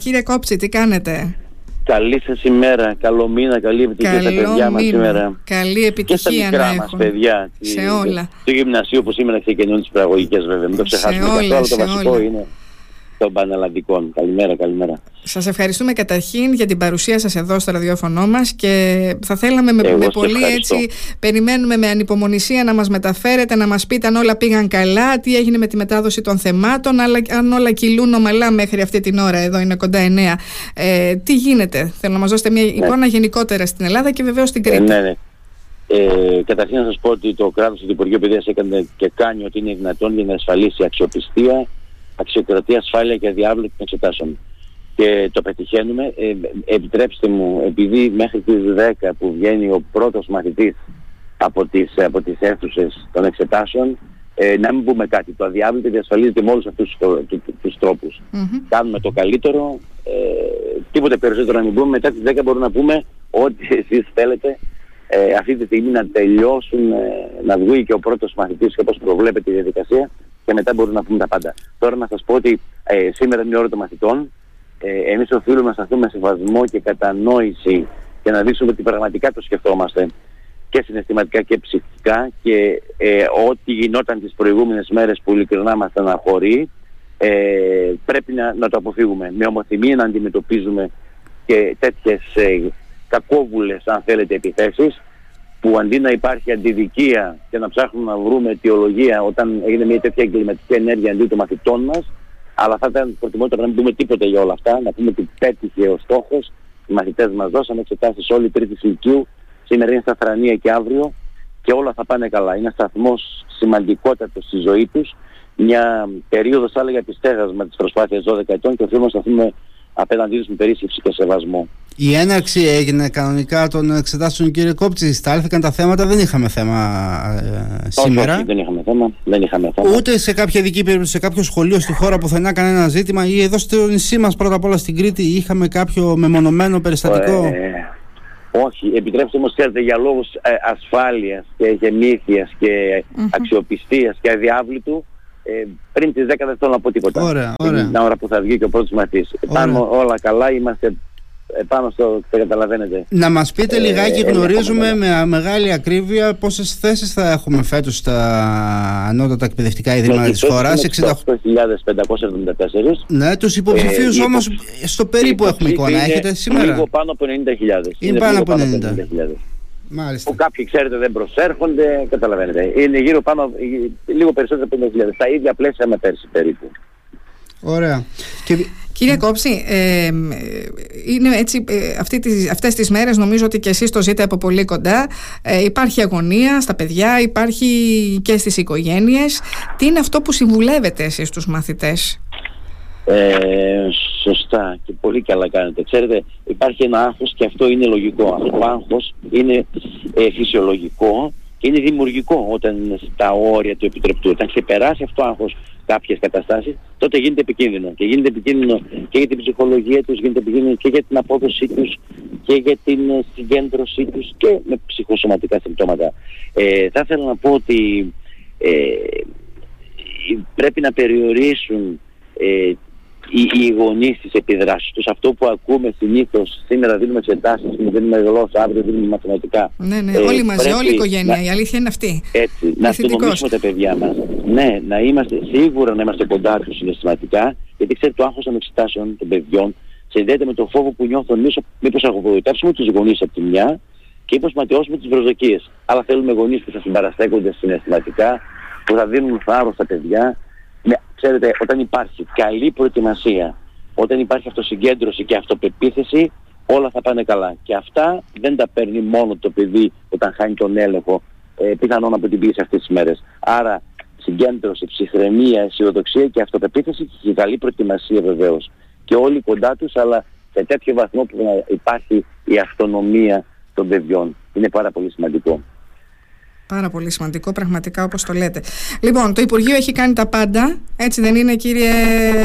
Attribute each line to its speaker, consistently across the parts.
Speaker 1: Κύριε Κόψη, τι κάνετε;
Speaker 2: Καλή σας ημέρα, καλό μήνα, καλή επιτυχία στα παιδιά μας σήμερα.
Speaker 1: Καλή επιτυχία
Speaker 2: και στα μικρά
Speaker 1: μας
Speaker 2: παιδιά.
Speaker 1: Σε όλα.
Speaker 2: Στο γυμνασίο που σήμερα ξεκινούν τις πραγωγικέ βέβαια. Μην το ξεχάσουμε.
Speaker 1: όλα,
Speaker 2: αυτό, αλλά το βασικό
Speaker 1: όλα.
Speaker 2: είναι των πανελλαδικών. Καλημέρα, καλημέρα.
Speaker 1: Σας ευχαριστούμε καταρχήν για την παρουσία σας εδώ στο ραδιόφωνο μας και θα θέλαμε με,
Speaker 2: Εγώ
Speaker 1: με
Speaker 2: σε
Speaker 1: πολύ
Speaker 2: ευχαριστώ.
Speaker 1: έτσι, περιμένουμε με ανυπομονησία να μας μεταφέρετε, να μας πείτε αν όλα πήγαν καλά, τι έγινε με τη μετάδοση των θεμάτων, αλλά αν όλα κυλούν ομαλά μέχρι αυτή την ώρα, εδώ είναι κοντά εννέα. Ε, τι γίνεται, θέλω να μας δώσετε μια εικόνα γενικότερα στην Ελλάδα και βεβαίως στην
Speaker 2: Ε,
Speaker 1: Κρήτη.
Speaker 2: ναι, ναι. Ε, καταρχήν να σας πω ότι το κράτος του Υπουργείου Παιδείας έκανε και κάνει ό,τι είναι δυνατόν για να ασφαλίσει αξιοπιστία, αξιοκρατία, ασφάλεια και διάβλο των εξετάσεων. Και το πετυχαίνουμε. Ε, επιτρέψτε μου, επειδή μέχρι τις 10 που βγαίνει ο πρώτος μαθητής από τις, από τις αίθουσες των εξετάσεων, ε, να μην πούμε κάτι. Το αδιάβλητο διασφαλίζεται με όλους αυτούς τους, τρο- του- του- τους τρόπους.
Speaker 1: Μμμ.
Speaker 2: Κάνουμε το καλύτερο, ε, τίποτε περισσότερο να μην πούμε. Μετά τις 10 μπορούμε να πούμε ό,τι εσείς θέλετε ε, αυτή τη στιγμή να τελειώσουν, ε, να βγει και ο πρώτος μαθητής και όπως προβλέπεται η διαδικασία και μετά μπορούμε να πούμε τα πάντα. Τώρα να σας πω ότι ε, σήμερα είναι η ώρα των μαθητών. Ε, εμείς οφείλουμε να σταθούμε σε σεβασμό και κατανόηση και να δείξουμε ότι πραγματικά το σκεφτόμαστε και συναισθηματικά και ψυχικά και ε, ό,τι γινόταν τις προηγούμενες μέρες που ειλικρινά μας στεναχωρεί ε, πρέπει να, να το αποφύγουμε. Με ομοθυμία να αντιμετωπίζουμε και τέτοιες ε, κακόβουλες αν θέλετε επιθέσεις που αντί να υπάρχει αντιδικία και να ψάχνουμε να βρούμε αιτιολογία όταν έγινε μια τέτοια εγκληματική ενέργεια αντί των μαθητών μας αλλά θα ήταν προτιμότερο να μην πούμε τίποτα για όλα αυτά, να πούμε ότι πέτυχε ο στόχος, οι μαθητές μας δώσαν εξετάσεις όλη η τρίτης ηλικίου, σήμερα είναι στα θρανία και αύριο και όλα θα πάνε καλά. Είναι σταθμός σημαντικότατος στη ζωή τους, μια περίοδος θα έλεγα επιστέγασμα της προσπάθειας 12 ετών και οφείλουμε να σταθούμε απέναντί τους με περίσσευση και σεβασμό.
Speaker 3: Η έναρξη έγινε κανονικά των εξετάσεων, κύριε Κόπτση. Στάλθηκαν τα θέματα, δεν είχαμε θέμα ε, σήμερα.
Speaker 2: Όχι, όχι, δεν είχαμε θέμα. Δεν είχαμε θέμα.
Speaker 3: Ούτε σε κάποια ειδική περίπτωση, σε κάποιο σχολείο στη χώρα πουθενά κανένα ζήτημα ή εδώ στο νησί μας πρώτα απ' όλα στην Κρήτη είχαμε κάποιο μεμονωμένο περιστατικό;
Speaker 2: Ε, όχι, επιτρέψτε μου ξέρετε για λόγους ε, ασφάλειας και γεννήθειας και
Speaker 1: Μμμ.
Speaker 2: αξιοπιστίας και αδιάβλητου ε, πριν τις 10 δεν θέλω να πω τίποτα.
Speaker 3: Ωραία,
Speaker 2: Την
Speaker 3: ωραία.
Speaker 2: ώρα που θα βγει και ο πρώτος μαθής. Πάνω όλα καλά, είμαστε ε, πάνω στο, το καταλαβαίνετε.
Speaker 3: Να μας πείτε
Speaker 2: Ε,
Speaker 3: λιγάκι,
Speaker 2: ε,
Speaker 3: γνωρίζουμε
Speaker 2: ε,
Speaker 3: με μεγάλη ακρίβεια πόσες θέσεις θα έχουμε φέτος στα ανώτατα εκπαιδευτικά ιδρύματα της χώρας.
Speaker 2: 68.574.
Speaker 3: Ναι, τους υποψηφίους
Speaker 2: Ε,
Speaker 3: όμως στο περίπου έχουμε εικόνα.
Speaker 2: είναι
Speaker 3: Έχετε σήμερα;
Speaker 2: Λίγο πάνω από 90.000.
Speaker 3: Είναι πάνω
Speaker 2: λίγο
Speaker 3: από
Speaker 2: 90.000.
Speaker 3: Μάλιστα.
Speaker 2: που κάποιοι ξέρετε δεν προσέρχονται, καταλαβαίνετε. Είναι γύρω πάνω, ε, λίγο περισσότερο από 50.000. Τα ίδια πλαίσια με πέρσι περίπου.
Speaker 3: Ωραία. Και
Speaker 1: Κύριε Κόψη, ε, ε, είναι έτσι, ε, αυτή τις, αυτές τις μέρες νομίζω ότι και εσείς το ζείτε από πολύ κοντά. Ε, υπάρχει αγωνία στα παιδιά, υπάρχει και στις οικογένειες. Τι είναι αυτό που συμβουλεύετε εσείς τους μαθητές;
Speaker 2: Ε, σωστά και πολύ καλά κάνετε. Ξέρετε, υπάρχει ένα άγχος και αυτό είναι λογικό. Αυτό το άγχος είναι ε, φυσιολογικό και είναι δημιουργικό όταν είναι στα όρια του επιτρεπτού. Όταν ξεπεράσει αυτό το άγχος κάποιες καταστάσεις, τότε γίνεται επικίνδυνο. Και γίνεται επικίνδυνο και για την ψυχολογία τους, γίνεται επικίνδυνο και για την απόδοσή τους και για την ε, συγκέντρωσή τους και με ψυχοσωματικά συμπτώματα. Ε, θα ήθελα να πω ότι ε, πρέπει να περιορίσουν ε, οι, οι γονείς τις επιδράσεις τους. Αυτό που ακούμε συνήθως, σήμερα δίνουμε εξετάσεις, δίνουμε γλώσσα, αύριο δίνουμε μαθηματικά.
Speaker 1: Ναι, ναι,
Speaker 2: Ε,
Speaker 1: όλοι μαζί,
Speaker 2: πρέπει
Speaker 1: όλη η οικογένεια.
Speaker 2: να-
Speaker 1: Η αλήθεια είναι αυτή.
Speaker 2: έτσι, να
Speaker 1: Πληθυντικός.
Speaker 2: αστυνομήσουμε τα παιδιά μας. Ναι, να είμαστε σίγουρα να είμαστε κοντά τους συναισθηματικά, γιατί ξέρετε το άγχος των εξετάσεων των παιδιών συνδέεται με το φόβο που νιώθουν μήπως, μήπως απογοητεύσουμε τους γονείς από τη μια και μήπως ματιώσουμε τις προσδοκίες. Αλλά θέλουμε γονείς που θα συμπαραστέκονται συναισθηματικά, που θα δίνουν θάρρος στα παιδιά. Με, ξέρετε, όταν υπάρχει καλή προετοιμασία, όταν υπάρχει αυτοσυγκέντρωση και αυτοπεποίθηση, όλα θα πάνε καλά. Και αυτά δεν τα παίρνει μόνο το παιδί όταν χάνει τον έλεγχο, ε, πιθανόν από την πίεση αυτές τις μέρες. Άρα συγκέντρωση, ψυχραιμία, αισιοδοξία και αυτοπεποίθηση και καλή προετοιμασία βεβαίως. Και όλοι κοντά τους, αλλά σε τέτοιο βαθμό που να υπάρχει η αυτονομία των παιδιών. Είναι πάρα πολύ σημαντικό.
Speaker 1: Πάρα πολύ σημαντικό, πραγματικά όπως το λέτε. Λοιπόν, το Υπουργείο έχει κάνει τα πάντα, έτσι δεν είναι κύριε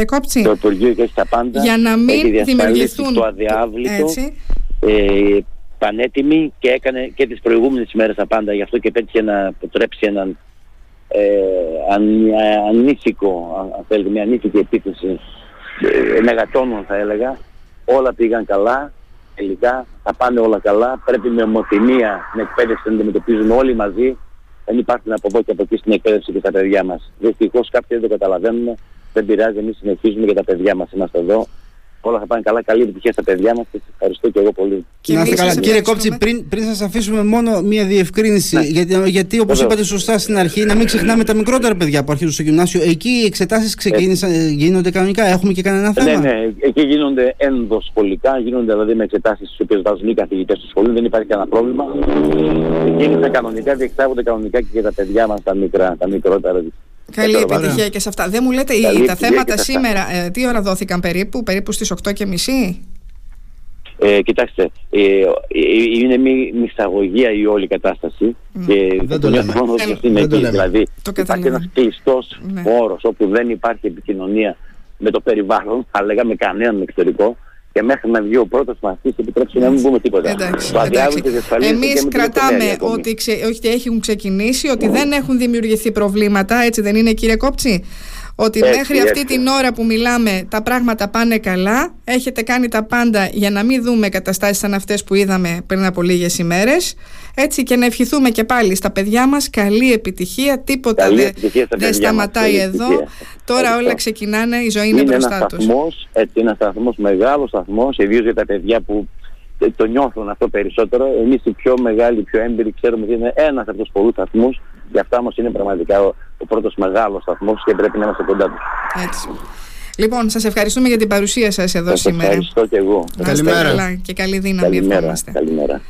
Speaker 1: Κόψη,
Speaker 2: Το Υπουργείο έχει τα πάντα.
Speaker 1: για να
Speaker 2: έχει
Speaker 1: μην
Speaker 2: διασφαλίσει
Speaker 1: δημιουργηθούν...
Speaker 2: το αδιάβλητο.
Speaker 1: Έτσι.
Speaker 2: ε, πανέτοιμη και έκανε και τις προηγούμενες ημέρες τα πάντα. Γι' αυτό και πέτυχε να αποτρέψει έναν ε, αν, ανήθικο, αν- αν θέλετε, μια ανήθικη επίθεση ε, μεγατόνων θα έλεγα. Όλα πήγαν καλά, τελικά θα πάνε όλα καλά. Πρέπει με ομοθυμία την εκπαίδευση να αντιμετωπίζουμε όλοι μαζί. Δεν υπάρχουν από εδώ και από εκεί στην εκπαίδευση και τα παιδιά μας. Δυστυχώς κάποιοι δεν το καταλαβαίνουμε. Δεν πειράζει, εμείς συνεχίζουμε για τα παιδιά μας. Είμαστε εδώ όλα θα πάνε καλά. Καλή επιτυχία στα παιδιά μας και σας ευχαριστώ και εγώ πολύ.
Speaker 3: να είστε καλά. Κύριε Κόψη, πριν, πριν σας αφήσουμε μόνο μία διευκρίνηση, ναι. γιατί, γιατί όπως είπατε σωστά στην αρχή, να μην ξεχνάμε τα μικρότερα παιδιά που αρχίζουν στο γυμνάσιο. Εκεί οι εξετάσεις ξεκίνησαν, ε, γίνονται κανονικά, έχουμε και κανένα θέμα;
Speaker 2: Ναι, ναι, εκεί γίνονται ενδοσχολικά, γίνονται δηλαδή με εξετάσεις τι οποίες βάζουν οι καθηγητές του σχολείου, δεν υπάρχει κανένα πρόβλημα. Γίνονται κανονικά, διεξάγονται κανονικά και για τα παιδιά μας τα, μικρά, τα μικρότερα
Speaker 1: Καλή επιτυχία και σε αυτά. Δεν μου λέτε, Καλή τα θέματα σήμερα, ε, τι ώρα δόθηκαν περίπου, περίπου στις 8.30?
Speaker 2: Ε, κοιτάξτε, ε, ε, είναι μια μυσταγωγία η όλη κατάσταση
Speaker 3: mm. και δεν το λέμε.
Speaker 2: είναι εκεί, δηλαδή το υπάρχει ένας κλειστός ναι. χώρος όπου δεν υπάρχει επικοινωνία με το περιβάλλον, θα λέγαμε κανέναν εξωτερικό και μέχρι να βγει ο πρώτος μαθητής επιτρέψει να μην πούμε τίποτα.
Speaker 1: Εντάξει, Εμείς κρατάμε ότι, ξε, ότι έχουν ξεκινήσει, ότι δεν έχουν δημιουργηθεί προβλήματα, έτσι δεν είναι κύριε Κόψη. Ότι μέχρι αυτή την ώρα που μιλάμε τα πράγματα πάνε καλά, έχετε κάνει τα πάντα για να μην δούμε καταστάσεις σαν αυτές που είδαμε πριν από λίγες ημέρες. Έτσι και να ευχηθούμε και πάλι στα παιδιά μας καλή επιτυχία, τίποτα δεν δε σταματάει εδώ. Τώρα όλα ξεκινάνε, η ζωή είναι, είναι μπροστά τους.
Speaker 2: Έτσι, είναι ένας σταθμός, μεγάλος σταθμός, ιδίως για τα παιδιά που το νιώθουν αυτό περισσότερο. Εμείς οι πιο μεγάλοι, οι πιο έμπειροι ξέρουμε ότι είναι ένας από τους πολλούς σταθμούς και αυτά όμως είναι πραγματικά ο, ο πρώτος μεγάλος σταθμός και πρέπει να είμαστε κοντά τους.
Speaker 1: Έτσι. Λοιπόν, σας ευχαριστούμε για την παρουσία σας εδώ
Speaker 2: σας
Speaker 1: σήμερα.
Speaker 2: Ευχαριστώ και εγώ.
Speaker 1: Καλημέρα. Και καλή δύναμη.
Speaker 2: Καλημέρα. Καλημέρα.